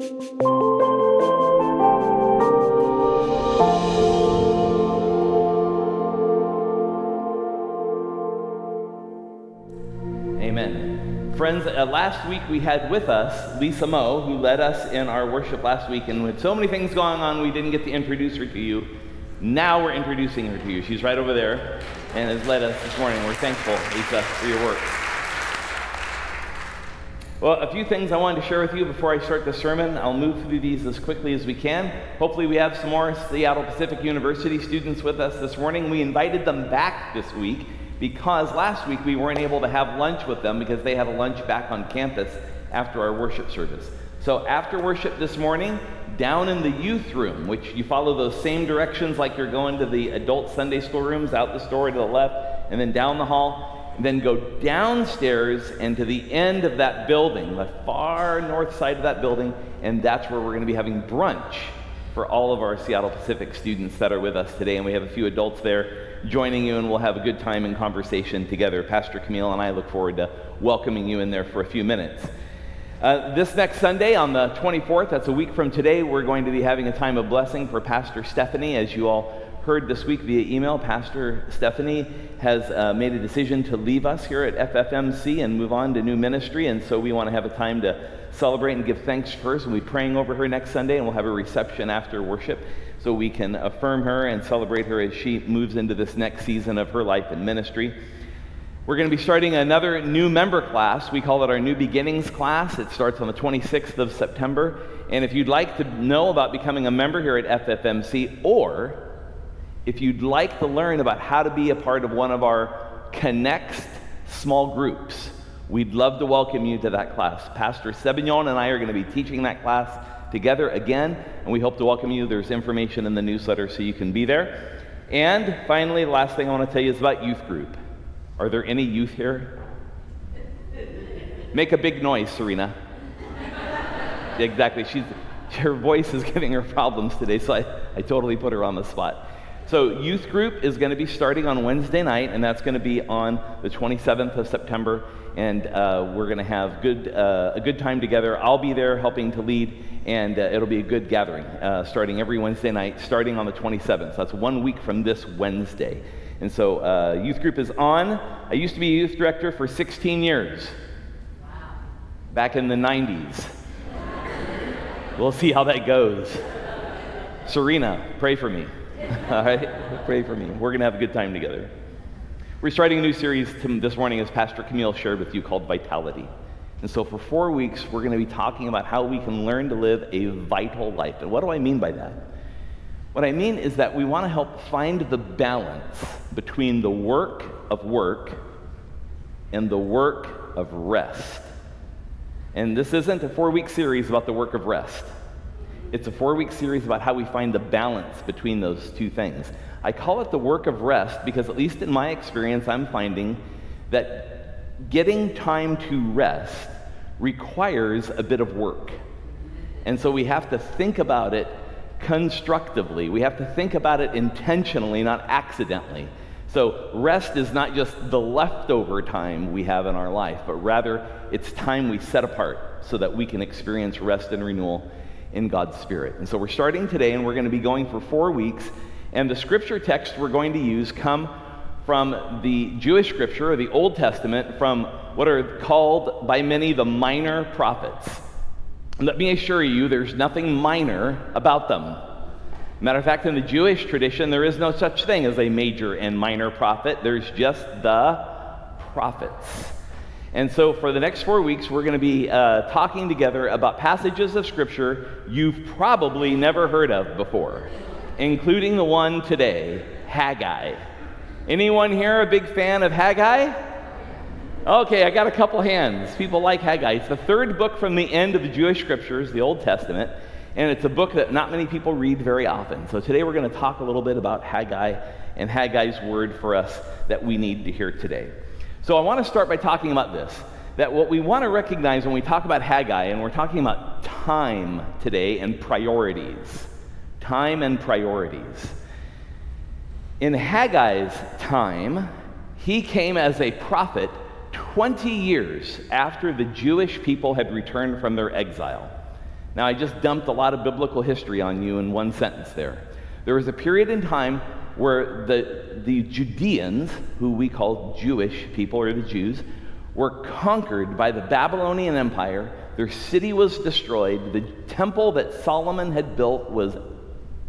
Amen. Friends, uh, last week we had with us Lisa Moe, who led us in our worship last week, and with so many things going on, we didn't get to introduce her to you. Now we're introducing her to you. She's right over there and has led us this morning. We're thankful, Lisa, for your work. Well, a few things I wanted to share with you before I start the sermon. I'll move through these as quickly as we can. Hopefully, we have some more Seattle Pacific University students with us this morning. We invited them back this week because last week we weren't able to have lunch with them because they had a lunch back on campus after our worship service. So, after worship this morning, down in the youth room, which you follow those same directions like you're going to the adult Sunday school rooms, out the store to the left, and then down the hall, then go downstairs and to the end of that building, the far north side of that building, and that's where we're going to be having brunch for all of our Seattle Pacific students that are with us today. And we have a few adults there joining you, and we'll have a good time and conversation together. Pastor Camille and I look forward to welcoming you in there for a few minutes. Uh, this next Sunday, on the 24th, that's a week from today, we're going to be having a time of blessing for Pastor Stephanie, as you all heard this week via email, Pastor Stephanie has uh, made a decision to leave us here at FFMC and move on to new ministry. And so we want to have a time to celebrate and give thanks first. We'll be praying over her next Sunday, and we'll have a reception after worship so we can affirm her and celebrate her as she moves into this next season of her life and ministry. We're going to be starting another new member class. We call it our New Beginnings class. It starts on the 26th of September. And if you'd like to know about becoming a member here at FFMC or if you'd like to learn about how to be a part of one of our Connects small groups, we'd love to welcome you to that class. Pastor Sebignon and I are going to be teaching that class together again, and we hope to welcome you. There's information in the newsletter so you can be there. And finally, the last thing I want to tell you is about youth group. Are there any youth here? Make a big noise, Serena. exactly. She's, her voice is giving her problems today, so I, I totally put her on the spot. So, youth group is going to be starting on Wednesday night, and that's going to be on the 27th of September. And uh, we're going to have good, uh, a good time together. I'll be there helping to lead, and uh, it'll be a good gathering uh, starting every Wednesday night, starting on the 27th. So that's one week from this Wednesday. And so, uh, youth group is on. I used to be a youth director for 16 years, wow. back in the 90s. we'll see how that goes. Serena, pray for me. All right? Pray for me. We're going to have a good time together. We're starting a new series this morning, as Pastor Camille shared with you, called Vitality. And so, for four weeks, we're going to be talking about how we can learn to live a vital life. And what do I mean by that? What I mean is that we want to help find the balance between the work of work and the work of rest. And this isn't a four week series about the work of rest. It's a four week series about how we find the balance between those two things. I call it the work of rest because, at least in my experience, I'm finding that getting time to rest requires a bit of work. And so we have to think about it constructively. We have to think about it intentionally, not accidentally. So, rest is not just the leftover time we have in our life, but rather it's time we set apart so that we can experience rest and renewal in God's Spirit. And so we're starting today and we're going to be going for four weeks. And the scripture text we're going to use come from the Jewish scripture or the Old Testament from what are called by many the minor prophets. Let me assure you, there's nothing minor about them. Matter of fact, in the Jewish tradition, there is no such thing as a major and minor prophet. There's just the prophets. And so, for the next four weeks, we're going to be uh, talking together about passages of Scripture you've probably never heard of before, including the one today, Haggai. Anyone here a big fan of Haggai? Okay, I got a couple hands. People like Haggai. It's the third book from the end of the Jewish Scriptures, the Old Testament, and it's a book that not many people read very often. So, today we're going to talk a little bit about Haggai and Haggai's word for us that we need to hear today. So I want to start by talking about this that what we want to recognize when we talk about Haggai, and we're talking about time today and priorities, time and priorities. In Haggai's time, he came as a prophet 20 years after the Jewish people had returned from their exile. Now, I just dumped a lot of biblical history on you in one sentence there. There was a period in time where the, the Judeans, who we call Jewish people or the Jews, were conquered by the Babylonian Empire. Their city was destroyed. The temple that Solomon had built was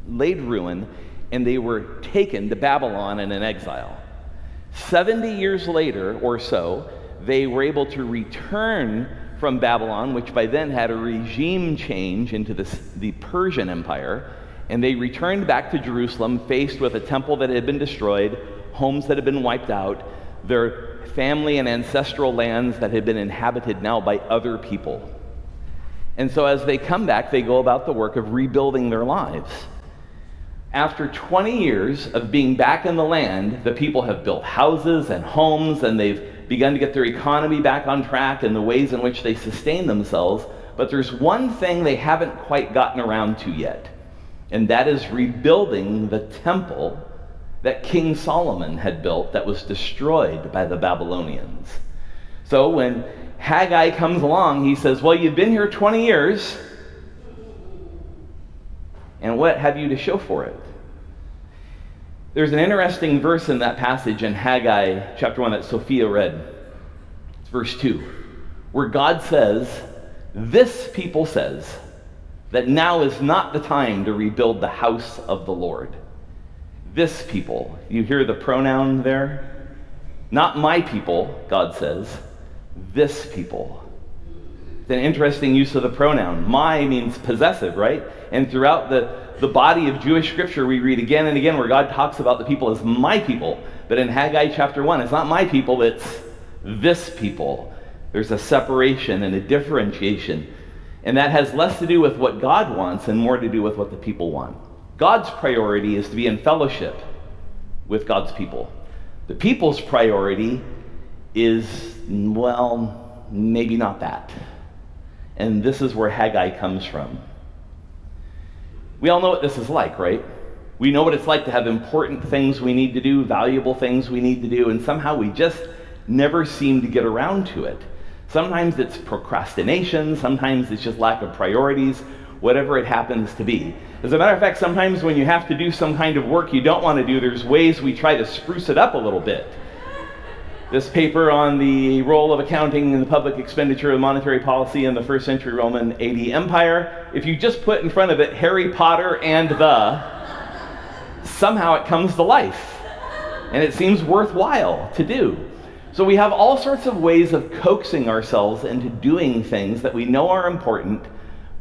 laid ruin, and they were taken to Babylon in an exile. 70 years later or so, they were able to return from Babylon, which by then had a regime change into the, the Persian Empire, and they returned back to Jerusalem faced with a temple that had been destroyed, homes that had been wiped out, their family and ancestral lands that had been inhabited now by other people. And so as they come back, they go about the work of rebuilding their lives. After 20 years of being back in the land, the people have built houses and homes and they've begun to get their economy back on track and the ways in which they sustain themselves. But there's one thing they haven't quite gotten around to yet, and that is rebuilding the temple that King Solomon had built that was destroyed by the Babylonians. So when Haggai comes along, he says, Well, you've been here 20 years, and what have you to show for it? There's an interesting verse in that passage in Haggai chapter 1 that Sophia read. It's verse 2, where God says, This people says that now is not the time to rebuild the house of the Lord. This people, you hear the pronoun there? Not my people, God says, this people. It's an interesting use of the pronoun. My means possessive, right? And throughout the the body of Jewish scripture, we read again and again where God talks about the people as my people. But in Haggai chapter 1, it's not my people, it's this people. There's a separation and a differentiation. And that has less to do with what God wants and more to do with what the people want. God's priority is to be in fellowship with God's people. The people's priority is, well, maybe not that. And this is where Haggai comes from. We all know what this is like, right? We know what it's like to have important things we need to do, valuable things we need to do, and somehow we just never seem to get around to it. Sometimes it's procrastination, sometimes it's just lack of priorities, whatever it happens to be. As a matter of fact, sometimes when you have to do some kind of work you don't want to do, there's ways we try to spruce it up a little bit this paper on the role of accounting in the public expenditure of monetary policy in the first century Roman AD Empire. If you just put in front of it Harry Potter and the, somehow it comes to life. And it seems worthwhile to do. So we have all sorts of ways of coaxing ourselves into doing things that we know are important,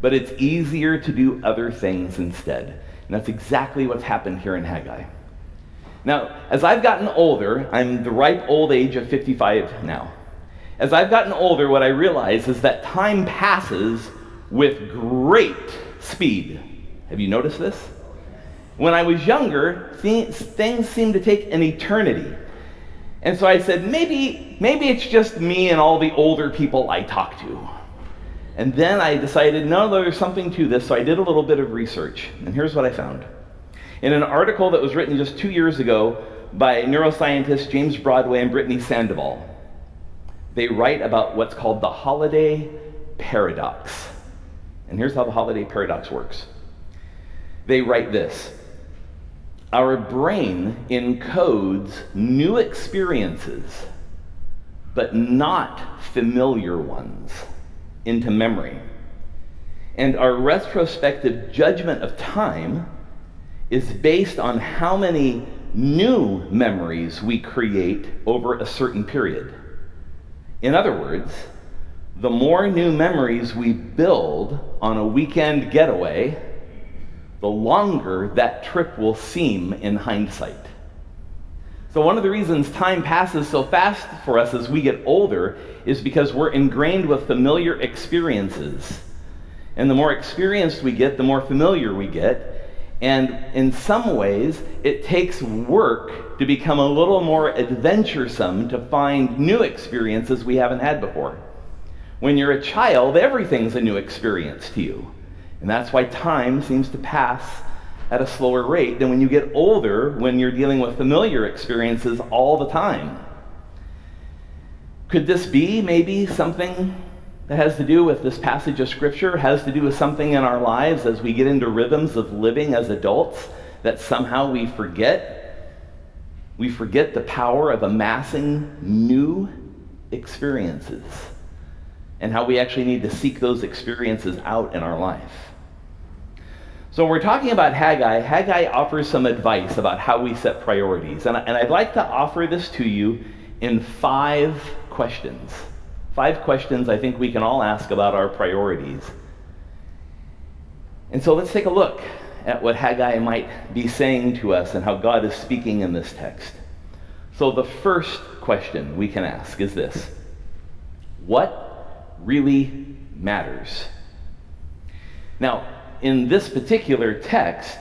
but it's easier to do other things instead. And that's exactly what's happened here in Haggai. Now, as I've gotten older, I'm the ripe old age of 55 now. As I've gotten older, what I realize is that time passes with great speed. Have you noticed this? When I was younger, things seemed to take an eternity. And so I said, maybe, maybe it's just me and all the older people I talk to. And then I decided, no, there's something to this, so I did a little bit of research. And here's what I found. In an article that was written just two years ago by neuroscientists James Broadway and Brittany Sandoval, they write about what's called the holiday paradox. And here's how the holiday paradox works they write this Our brain encodes new experiences, but not familiar ones, into memory. And our retrospective judgment of time is based on how many new memories we create over a certain period. In other words, the more new memories we build on a weekend getaway, the longer that trip will seem in hindsight. So, one of the reasons time passes so fast for us as we get older is because we're ingrained with familiar experiences. And the more experienced we get, the more familiar we get, and in some ways, it takes work to become a little more adventuresome to find new experiences we haven't had before. When you're a child, everything's a new experience to you. And that's why time seems to pass at a slower rate than when you get older, when you're dealing with familiar experiences all the time. Could this be maybe something that has to do with this passage of Scripture, has to do with something in our lives as we get into rhythms of living as adults that somehow we forget. We forget the power of amassing new experiences and how we actually need to seek those experiences out in our life. So, we're talking about Haggai, Haggai offers some advice about how we set priorities. And, and I'd like to offer this to you in five questions. Five questions I think we can all ask about our priorities. And so let's take a look at what Haggai might be saying to us and how God is speaking in this text. So, the first question we can ask is this What really matters? Now, in this particular text,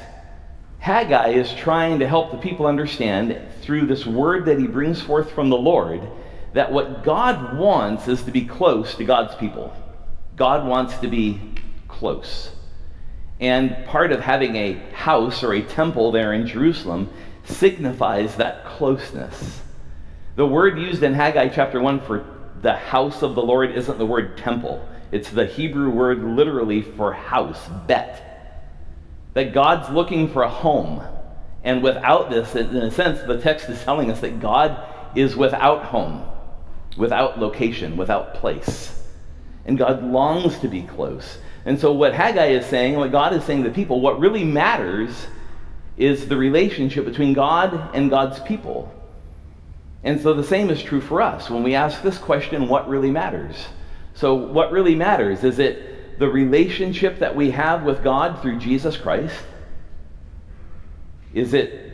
Haggai is trying to help the people understand through this word that he brings forth from the Lord that what God wants is to be close to God's people. God wants to be close. And part of having a house or a temple there in Jerusalem signifies that closeness. The word used in Haggai chapter 1 for the house of the Lord isn't the word temple. It's the Hebrew word literally for house, bet. That God's looking for a home. And without this, in a sense, the text is telling us that God is without home, without location, without place. And God longs to be close. And so, what Haggai is saying, what God is saying to people, what really matters is the relationship between God and God's people. And so, the same is true for us. When we ask this question, what really matters? So, what really matters? Is it the relationship that we have with God through Jesus Christ? Is it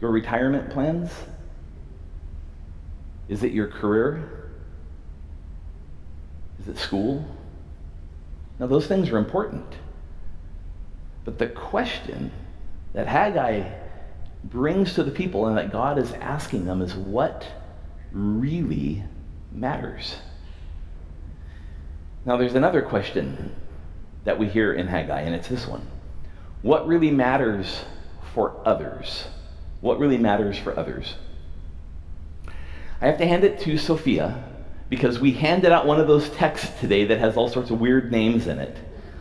your retirement plans? Is it your career? Is it school? Now, those things are important. But the question that Haggai brings to the people and that God is asking them is what really matters. Now, there's another question that we hear in Haggai, and it's this one What really matters for others? What really matters for others? I have to hand it to Sophia because we handed out one of those texts today that has all sorts of weird names in it,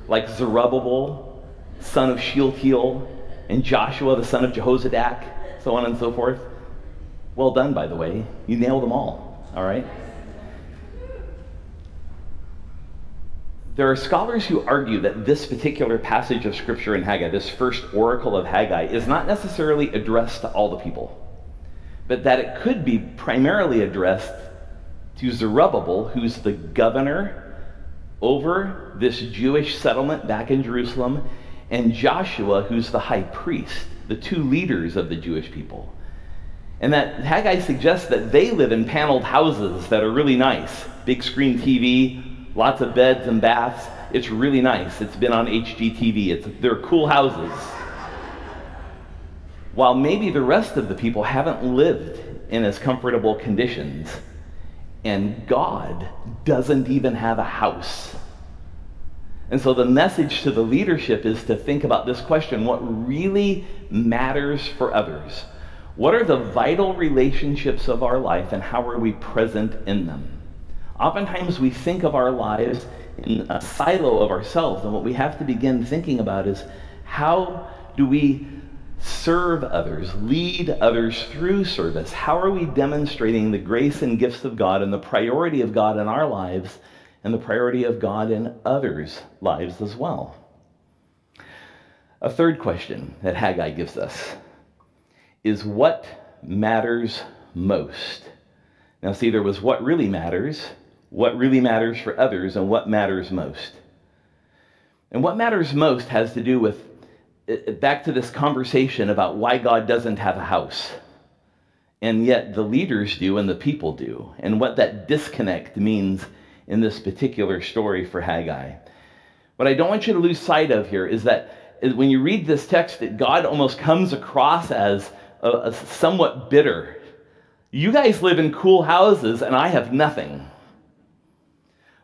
like Zerubbabel, son of Shealtiel, and Joshua, the son of Jehozadak, so on and so forth. Well done, by the way. You nailed them all, all right? There are scholars who argue that this particular passage of Scripture in Haggai, this first oracle of Haggai, is not necessarily addressed to all the people, but that it could be primarily addressed to Zerubbabel, who's the governor over this Jewish settlement back in Jerusalem, and Joshua, who's the high priest, the two leaders of the Jewish people. And that Haggai suggests that they live in paneled houses that are really nice big screen TV, lots of beds and baths. It's really nice. It's been on HGTV. It's, they're cool houses. While maybe the rest of the people haven't lived in as comfortable conditions, and God doesn't even have a house. And so the message to the leadership is to think about this question what really matters for others? What are the vital relationships of our life, and how are we present in them? Oftentimes we think of our lives in a silo of ourselves, and what we have to begin thinking about is how do we serve others, lead others through service? How are we demonstrating the grace and gifts of God and the priority of God in our lives and the priority of God in others' lives as well? A third question that Haggai gives us is what matters most? Now, see, there was what really matters, what really matters for others and what matters most. And what matters most has to do with uh, back to this conversation about why God doesn't have a house. And yet the leaders do and the people do, and what that disconnect means in this particular story for Haggai. What I don't want you to lose sight of here is that when you read this text, that God almost comes across as a, a somewhat bitter. You guys live in cool houses, and I have nothing.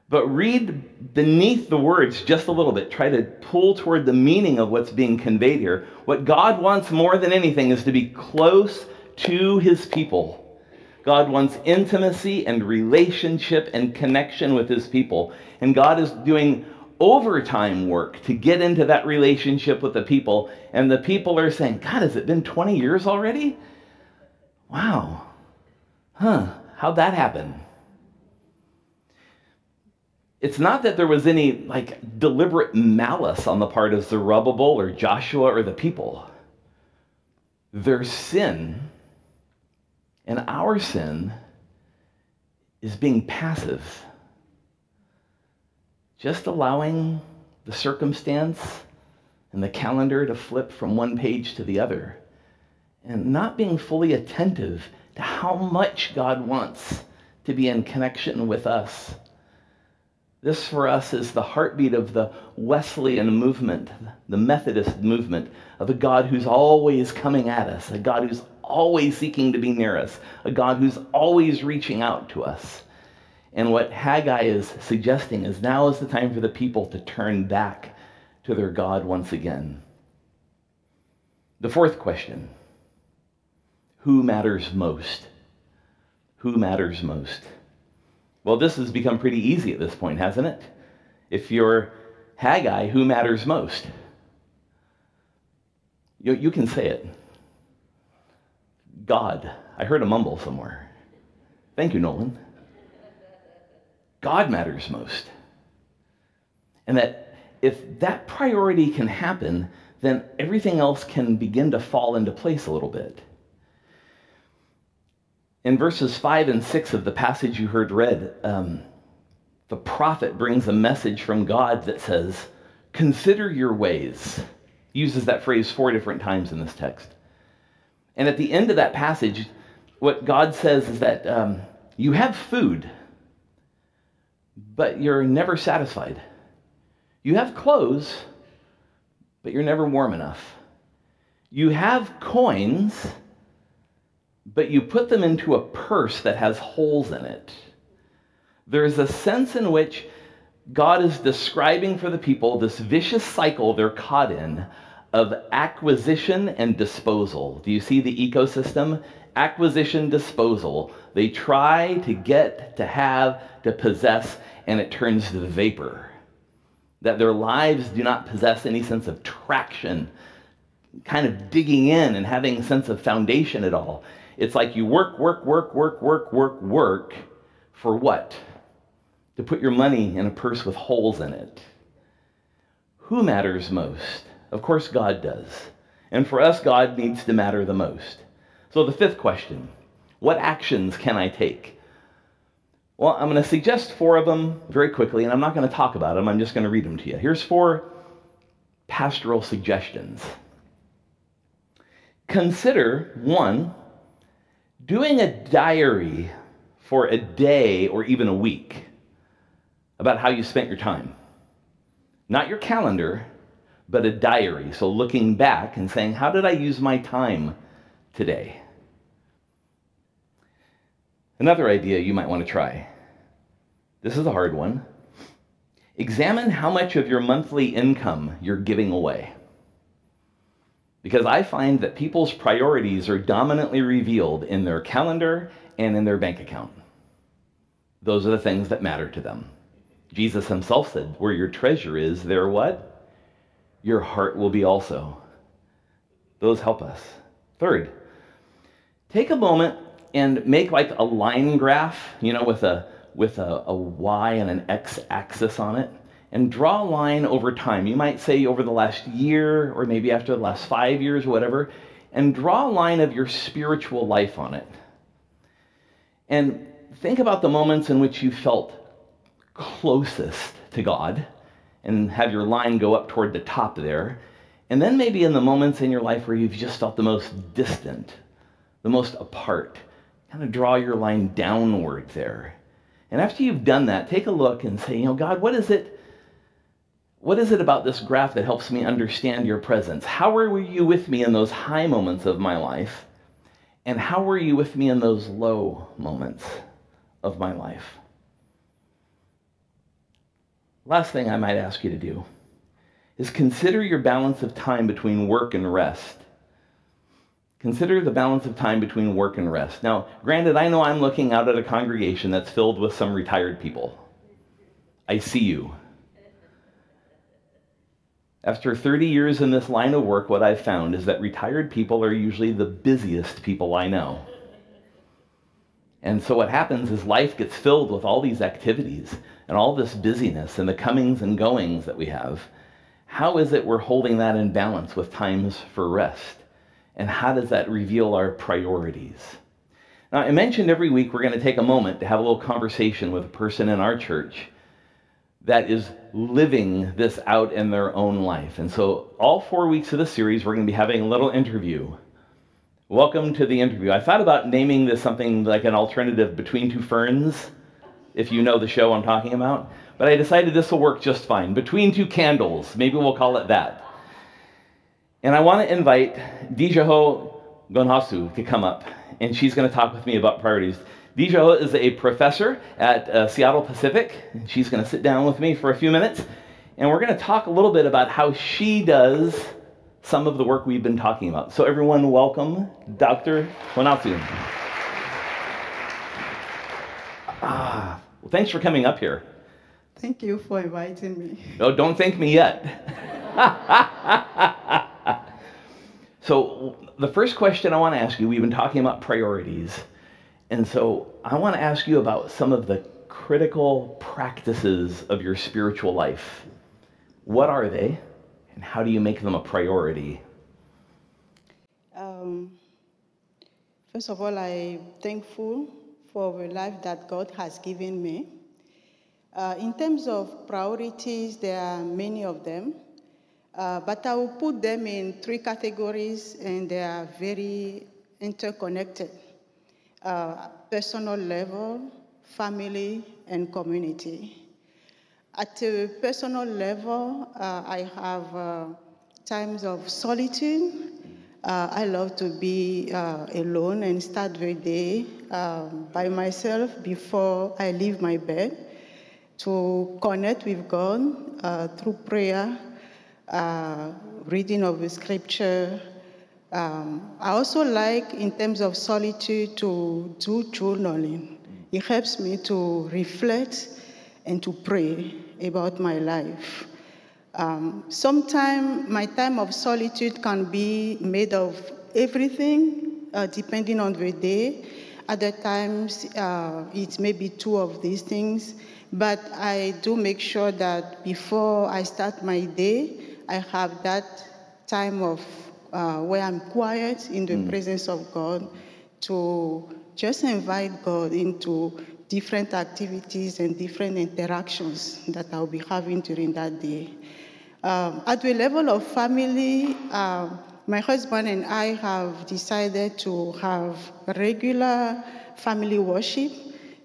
But read beneath the words just a little bit. Try to pull toward the meaning of what's being conveyed here. What God wants more than anything is to be close to his people, God wants intimacy and relationship and connection with his people. And God is doing overtime work to get into that relationship with the people. And the people are saying, God, has it been 20 years already? Wow. Huh. How'd that happen? It's not that there was any like deliberate malice on the part of Zerubbabel or Joshua or the people. Their sin and our sin is being passive. Just allowing the circumstance and the calendar to flip from one page to the other and not being fully attentive to how much God wants to be in connection with us. This for us is the heartbeat of the Wesleyan movement, the Methodist movement, of a God who's always coming at us, a God who's always seeking to be near us, a God who's always reaching out to us. And what Haggai is suggesting is now is the time for the people to turn back to their God once again. The fourth question who matters most? Who matters most? Well, this has become pretty easy at this point, hasn't it? If you're Haggai, who matters most? You, you can say it. God. I heard a mumble somewhere. Thank you, Nolan. God matters most. And that if that priority can happen, then everything else can begin to fall into place a little bit. In verses 5 and 6 of the passage you heard read, um, the prophet brings a message from God that says, Consider your ways. He uses that phrase four different times in this text. And at the end of that passage, what God says is that um, you have food, but you're never satisfied. You have clothes, but you're never warm enough. You have coins, but you put them into a purse that has holes in it. There's a sense in which God is describing for the people this vicious cycle they're caught in of acquisition and disposal. Do you see the ecosystem? Acquisition, disposal. They try to get, to have, to possess, and it turns to vapor. That their lives do not possess any sense of traction, kind of digging in and having a sense of foundation at all. It's like you work, work, work, work, work, work, work for what? To put your money in a purse with holes in it. Who matters most? Of course, God does. And for us, God needs to matter the most. So, the fifth question what actions can I take? Well, I'm going to suggest four of them very quickly, and I'm not going to talk about them. I'm just going to read them to you. Here's four pastoral suggestions. Consider one, doing a diary for a day or even a week about how you spent your time. Not your calendar, but a diary. So looking back and saying, how did I use my time today? Another idea you might want to try. This is a hard one. Examine how much of your monthly income you're giving away. Because I find that people's priorities are dominantly revealed in their calendar and in their bank account. Those are the things that matter to them. Jesus himself said, Where your treasure is, there what? Your heart will be also. Those help us. Third, take a moment and make like a line graph, you know, with a with a, a y and an x axis on it, and draw a line over time. You might say over the last year, or maybe after the last five years, whatever, and draw a line of your spiritual life on it. And think about the moments in which you felt closest to God and have your line go up toward the top there. And then maybe in the moments in your life where you've just felt the most distant, the most apart, kind of draw your line downward there. And after you've done that, take a look and say, you know, God, what is it? What is it about this graph that helps me understand your presence? How were you with me in those high moments of my life? And how were you with me in those low moments of my life? Last thing I might ask you to do is consider your balance of time between work and rest. Consider the balance of time between work and rest. Now, granted, I know I'm looking out at a congregation that's filled with some retired people. I see you. After 30 years in this line of work, what I've found is that retired people are usually the busiest people I know. And so what happens is life gets filled with all these activities and all this busyness and the comings and goings that we have. How is it we're holding that in balance with times for rest? And how does that reveal our priorities? Now, I mentioned every week we're going to take a moment to have a little conversation with a person in our church that is living this out in their own life. And so, all four weeks of the series, we're going to be having a little interview. Welcome to the interview. I thought about naming this something like an alternative between two ferns, if you know the show I'm talking about, but I decided this will work just fine. Between two candles, maybe we'll call it that. And I want to invite Dijaho Gonhasu to come up, and she's going to talk with me about priorities. Dijaho is a professor at uh, Seattle Pacific. And she's going to sit down with me for a few minutes, and we're going to talk a little bit about how she does some of the work we've been talking about. So, everyone, welcome Dr. Gonhasu. Ah, well, thanks for coming up here. Thank you for inviting me. No, don't thank me yet. So, the first question I want to ask you we've been talking about priorities. And so, I want to ask you about some of the critical practices of your spiritual life. What are they, and how do you make them a priority? Um, first of all, I'm thankful for the life that God has given me. Uh, in terms of priorities, there are many of them. Uh, but I will put them in three categories, and they are very interconnected uh, personal level, family, and community. At a personal level, uh, I have uh, times of solitude. Uh, I love to be alone and start the day um, by myself before I leave my bed to connect with God through prayer uh, reading of the scripture. Um, I also like, in terms of solitude, to do journaling. It helps me to reflect and to pray about my life. Um, Sometimes my time of solitude can be made of everything, uh, depending on the day. Other times, uh, it may be two of these things. But I do make sure that before I start my day, I have that time of uh, where I'm quiet in the mm. presence of God to just invite God into different activities and different interactions that I'll be having during that day. Um, at the level of family, uh, my husband and I have decided to have regular family worship.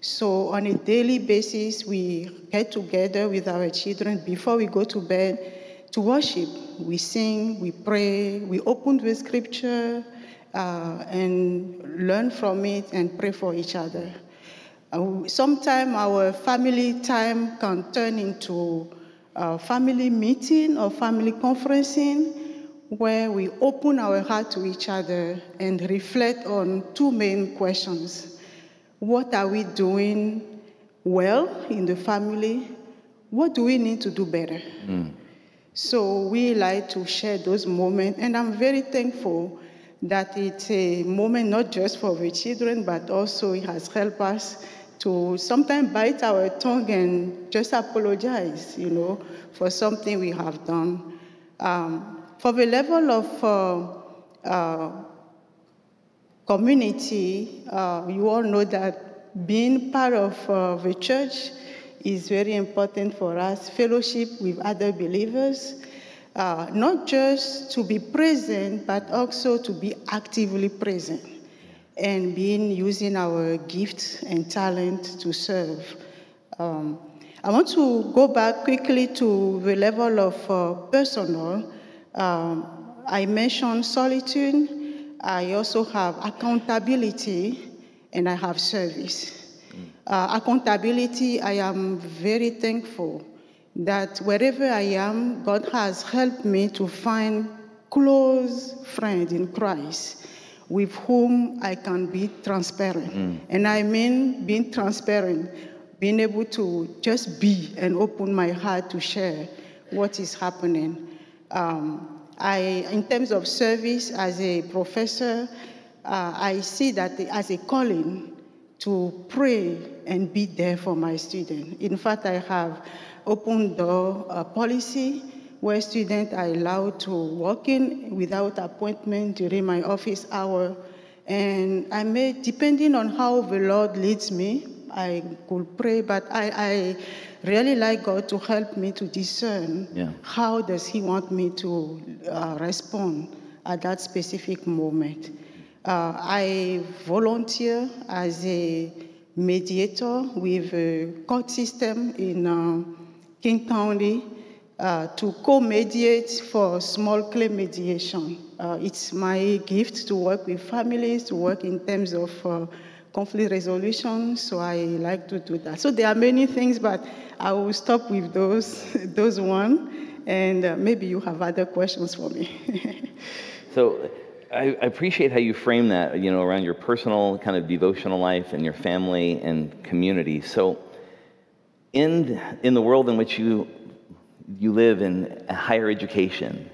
So, on a daily basis, we get together with our children before we go to bed to worship. We sing, we pray, we open the scripture uh, and learn from it and pray for each other. Uh, Sometimes our family time can turn into a family meeting or family conferencing where we open our heart to each other and reflect on two main questions. What are we doing well in the family? What do we need to do better? Mm. So we like to share those moments, and I'm very thankful that it's a moment not just for the children, but also it has helped us to sometimes bite our tongue and just apologize, you know, for something we have done. Um, for the level of uh, uh, community, uh, you all know that being part of uh, the church is very important for us. Fellowship with other believers, uh, not just to be present, but also to be actively present and being using our gifts and talent to serve. Um, I want to go back quickly to the level of uh, personal. Um, I mentioned solitude. I also have accountability and I have service. Uh, accountability, I am very thankful that wherever I am, God has helped me to find close friends in Christ with whom I can be transparent. And I mean being transparent, being able to just be and open my heart to share what is happening. Um, I, in terms of service as a professor, uh, I see that as a calling to pray and be there for my students. In fact, I have open door uh, policy where students are allowed to walk in without appointment during my office hour. And I may, depending on how the Lord leads me, I could pray, but I, I really like God to help me to discern Yeah. how does He want me to uh, respond at that specific moment. Uh, I volunteer as a mediator with a court system in uh, King County uh, to co-mediate for small claim mediation. Uh, it's my gift to work with families, to work in terms of uh, conflict resolution, so I like to do that. So there are many things, but I will stop with those, those one, and uh, maybe you have other questions for me. So I, I appreciate how you frame that, you know, around your personal kind of devotional life and your family and community. So in, in the world in which you, you live in higher education,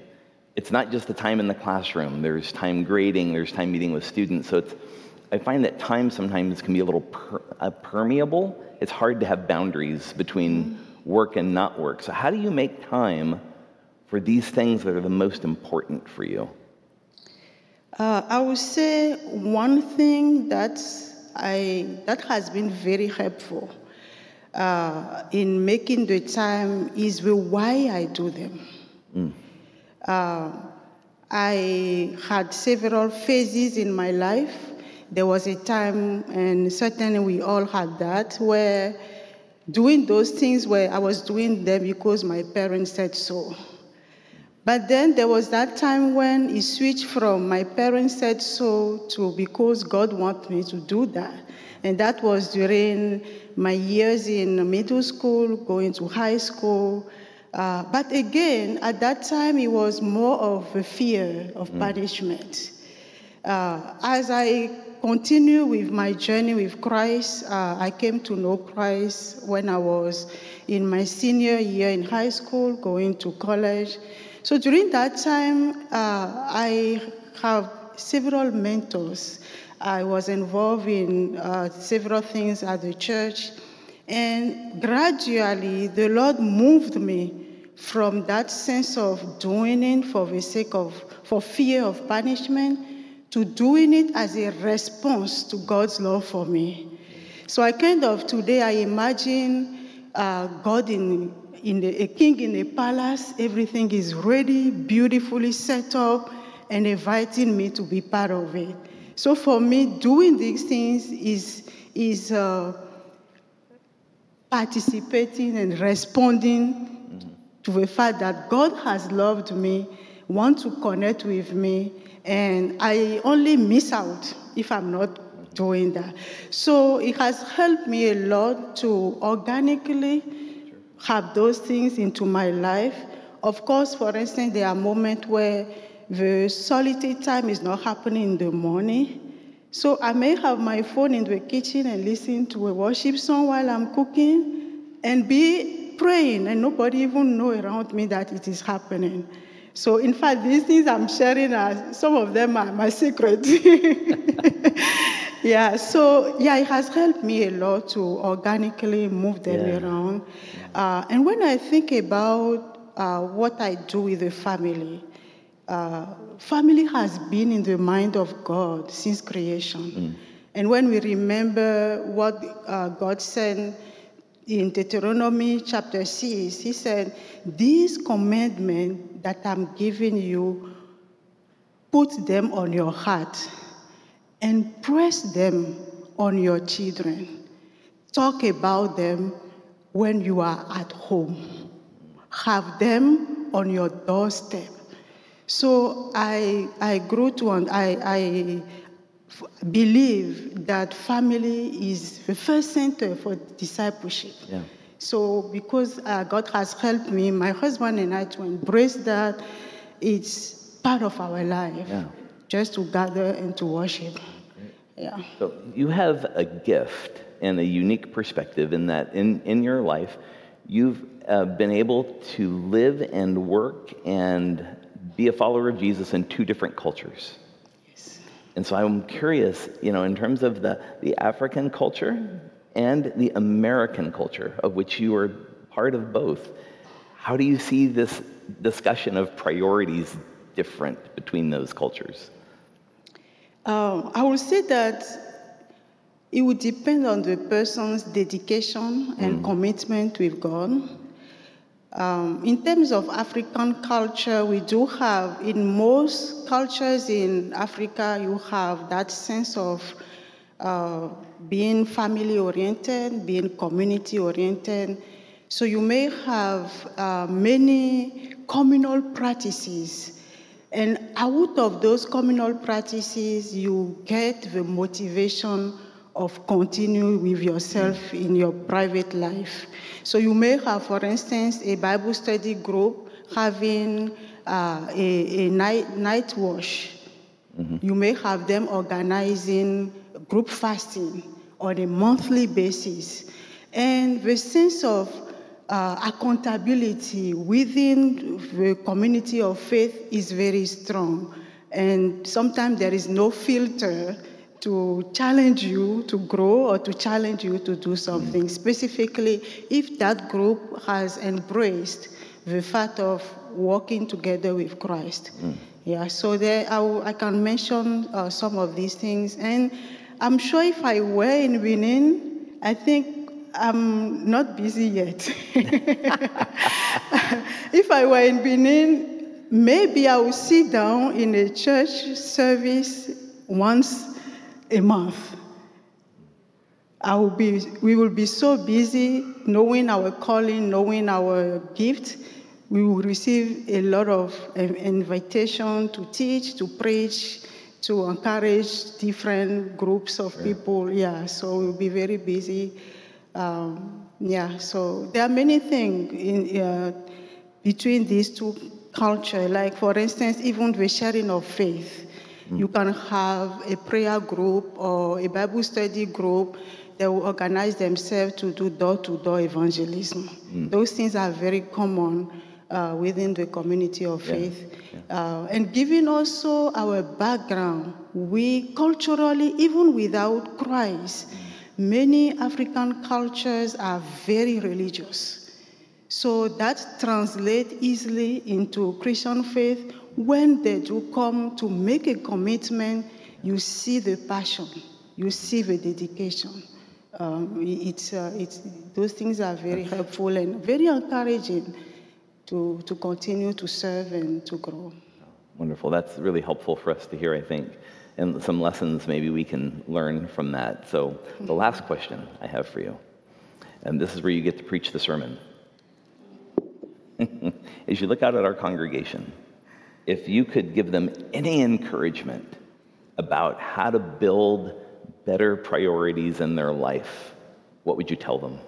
it's not just the time in the classroom. There's time grading, there's time meeting with students. So it's, I find that time sometimes can be a little per, uh, permeable. It's hard to have boundaries between work and not work. So how do you make time for these things that are the most important for you? Uh, I would say one thing that I that has been very helpful uh, in making the time is the why I do them. Uh, I had several phases in my life. There was a time, and certainly we all had that, where doing those things where I was doing them because my parents said so. But then there was that time when it switched from my parents said so to because God wants me to do that. And that was during my years in middle school, going to high school. Uh, but again, at that time, it was more of a fear of punishment. Uh, as I continue with my journey with Christ, uh, I came to know Christ when I was in my senior year in high school, going to college. So during that time, uh, I have several mentors. I was involved in uh, several things at the church, and gradually the Lord moved me from that sense of doing it for the sake of, for fear of punishment, to doing it as a response to God's love for me. So I kind of today I imagine uh, God in in the, a king in a palace. Everything is ready, beautifully set up, and inviting me to be part of it. So for me, doing these things is is uh, participating and responding to the fact that God has loved me, want to connect with me, and I only miss out if I'm not doing that. So it has helped me a lot to organically have those things into my life. Of course, for instance, there are moments where the solitude time is not happening in the morning. So I may have my phone in the kitchen and listen to a worship song while I'm cooking and be praying and nobody even know around me that it is happening. So in fact, these things I'm sharing are some of them are my secret. yeah, so yeah, it has helped me a lot to organically move them Yeah. around. Uh, and when I think about uh, what I do with the family, uh, family has been in the mind of God since creation. And when we remember what uh, God said in Deuteronomy chapter 6, He said, These commandments that I'm giving you, put them on your heart and press them on your children. Talk about them when you are at home. Have them on your doorstep. So I, I grew to, I, I believe that family is the first center for discipleship. Yeah. So because uh, God has helped me, my husband and I, to embrace that, it's part of our life. Yeah. just to gather and to worship. Yeah. So you have a gift and a unique perspective in that in, in your life, you've uh, been able to live and work and be a follower of Jesus in two different cultures. And so I'm curious, you know, in terms of the, the African culture and the American culture, of which you are part of both, how do you see this discussion of priorities different between those cultures? Um, I would say that it would depend on the person's dedication and commitment with God. Um, in terms of African culture, we do have, in most cultures in Africa, you have that sense of uh, being family oriented, being community oriented. So you may have uh, many communal practices. And out of those communal practices, you get the motivation of continuing with yourself in your private life. So you may have, for instance, a Bible study group having uh, a, a night, night wash. You may have them organizing group fasting on a monthly basis. And the sense of uh, accountability within the community of faith is very strong. And sometimes there is no filter to challenge you to grow or to challenge you to do something. Specifically, if that group has embraced the fact of walking together with Christ. Yeah, so there I, can mention uh, some of these things. And I'm sure if I were in Benin, I think I'm not busy yet. if I were in Benin, maybe I would sit down in a church service once a month. I will be, we will be so busy knowing our calling, knowing our gift. We will receive a lot of um, invitation to teach, to preach, to encourage different groups of people. Yeah, so we'll be very busy. Um, yeah, so there are many things in, uh, between these two cultures. Like, for instance, even the sharing of faith. You can have a prayer group or a Bible study group that will organize themselves to do door to door evangelism. Those things are very common uh, within the community of faith. Uh, and given also our background, we culturally, even without Christ, many African cultures are very religious. So that translates easily into Christian faith. When they do come to make a commitment, you see the passion, you see the dedication. Um, it's, uh, it's, those things are very helpful and very encouraging to, to continue to serve and to grow. Wonderful. That's really helpful for us to hear, I think. And some lessons maybe we can learn from that. So, the last question I have for you, and this is where you get to preach the sermon. As you look out at our congregation, if you could give them any encouragement about how to build better priorities in their life, what would you tell them?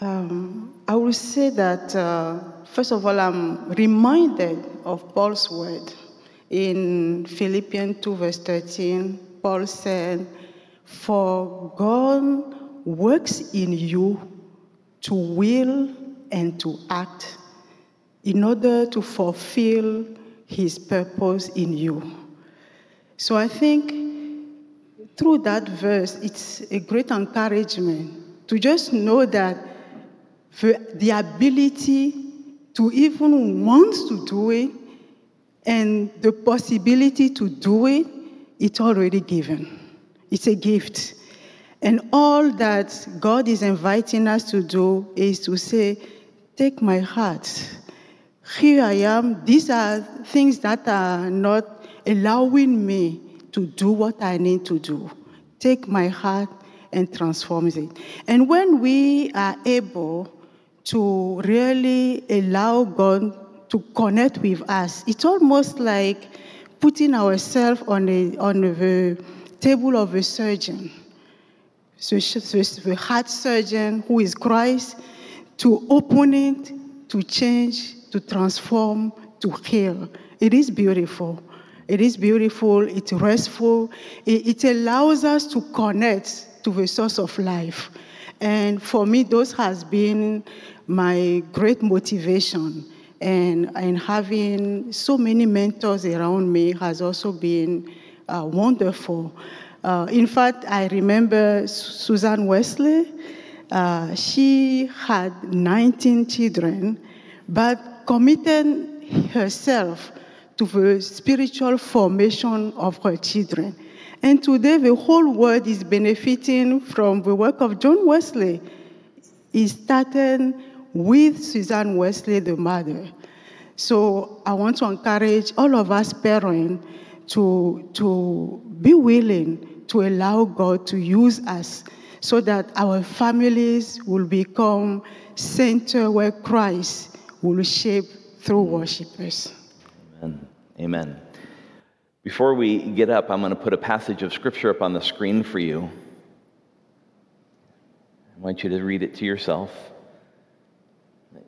Um, I will say that, uh, first of all, I'm reminded of Paul's word in Philippians 2, verse 13. Paul said, For God works in you to will and to act in order to fulfill his purpose in you. So I think through that verse, it's a great encouragement to just know that the, ability to even want to do it and the possibility to do it, it's already given. It's a gift. And all that God is inviting us to do is to say, Take my heart. Here I am. These are things that are not allowing me to do what I need to do. Take my heart and transform it. And when we are able to really allow God to connect with us, it's almost like putting ourselves on, a, on the table of a surgeon. So so the heart surgeon, who is Christ, to open it, to change, to transform, to heal. It is beautiful. It is beautiful, it's restful, it, it allows us to connect to the source of life. And for me, those has been my great motivation. And, and having so many mentors around me has also been uh, wonderful. Uh, in fact, I remember Susan Wesley. Uh, she had 19 children, but committed herself to the spiritual formation of her children. And today, the whole world is benefiting from the work of John Wesley. He started with Susan Wesley, the mother. So I want to encourage all of us parents to, to be willing to allow God to use us so that our families will become center where Christ will shape through worshipers. Amen. Amen. Before we get up, I'm going to put a passage of scripture up on the screen for you. I want you to read it to yourself.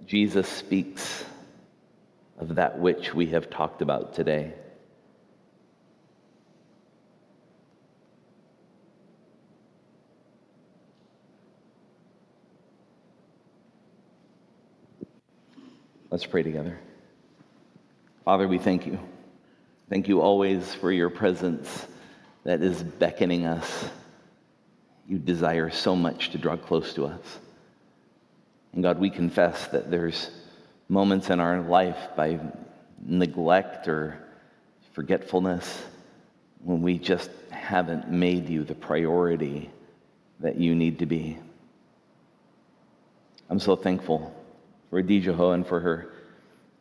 Jesus speaks of that which we have talked about today. Let's pray together. Father, we thank you. Thank you always for your presence that is beckoning us. You desire so much to draw close to us. And God, we confess that there's moments in our life by neglect or forgetfulness when we just haven't made you the priority that you need to be. I'm so thankful for Dijaho and for her,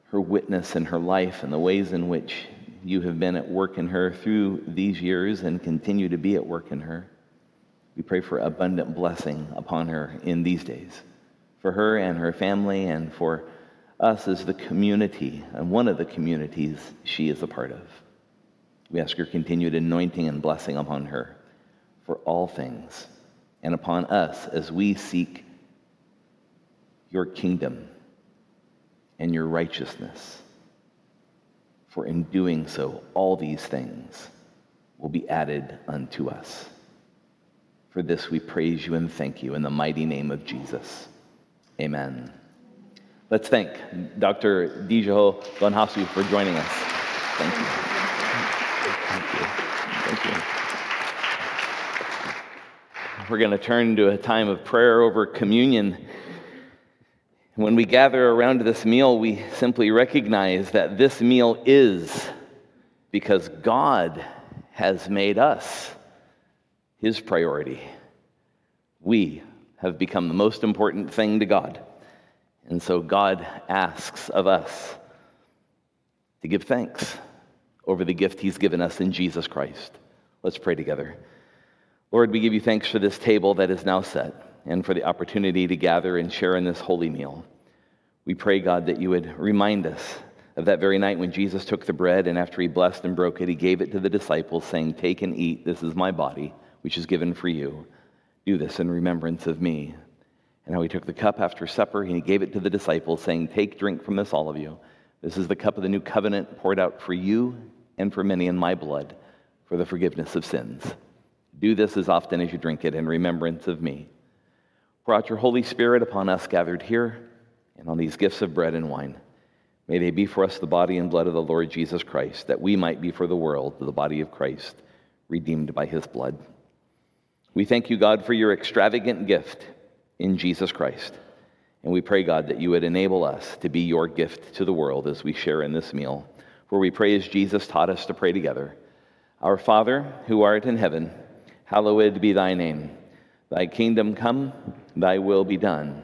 her witness and her life and the ways in which you have been at work in her through these years and continue to be at work in her. We pray for abundant blessing upon her in these days, for her and her family, and for us as the community, and one of the communities she is a part of. We ask your continued anointing and blessing upon her for all things, and upon us as we seek your kingdom and your righteousness for in doing so, all these things will be added unto us. For this we praise you and thank you in the mighty name of Jesus. Amen. Let's thank Dr. Dijaho Bonhasu for joining us. Thank you. Thank you. Thank you. We're going to turn to a time of prayer over communion. When we gather around this meal, we simply recognize that this meal is because God has made us his priority. We have become the most important thing to God. And so God asks of us to give thanks over the gift he's given us in Jesus Christ. Let's pray together. Lord, we give you thanks for this table that is now set and for the opportunity to gather and share in this holy meal. We pray, God, that you would remind us of that very night when Jesus took the bread and after he blessed and broke it, he gave it to the disciples, saying, Take and eat, this is my body, which is given for you. Do this in remembrance of me. And how he took the cup after supper and he gave it to the disciples, saying, Take, drink from this, all of you. This is the cup of the new covenant poured out for you and for many in my blood for the forgiveness of sins. Do this as often as you drink it in remembrance of me. Pour out your Holy Spirit upon us gathered here and on these gifts of bread and wine. May they be for us the body and blood of the Lord Jesus Christ, that we might be for the world the body of Christ, redeemed by his blood. We thank you, God, for your extravagant gift in Jesus Christ. And we pray, God, that you would enable us to be your gift to the world as we share in this meal. For we pray as Jesus taught us to pray together Our Father, who art in heaven, hallowed be thy name. Thy kingdom come, thy will be done,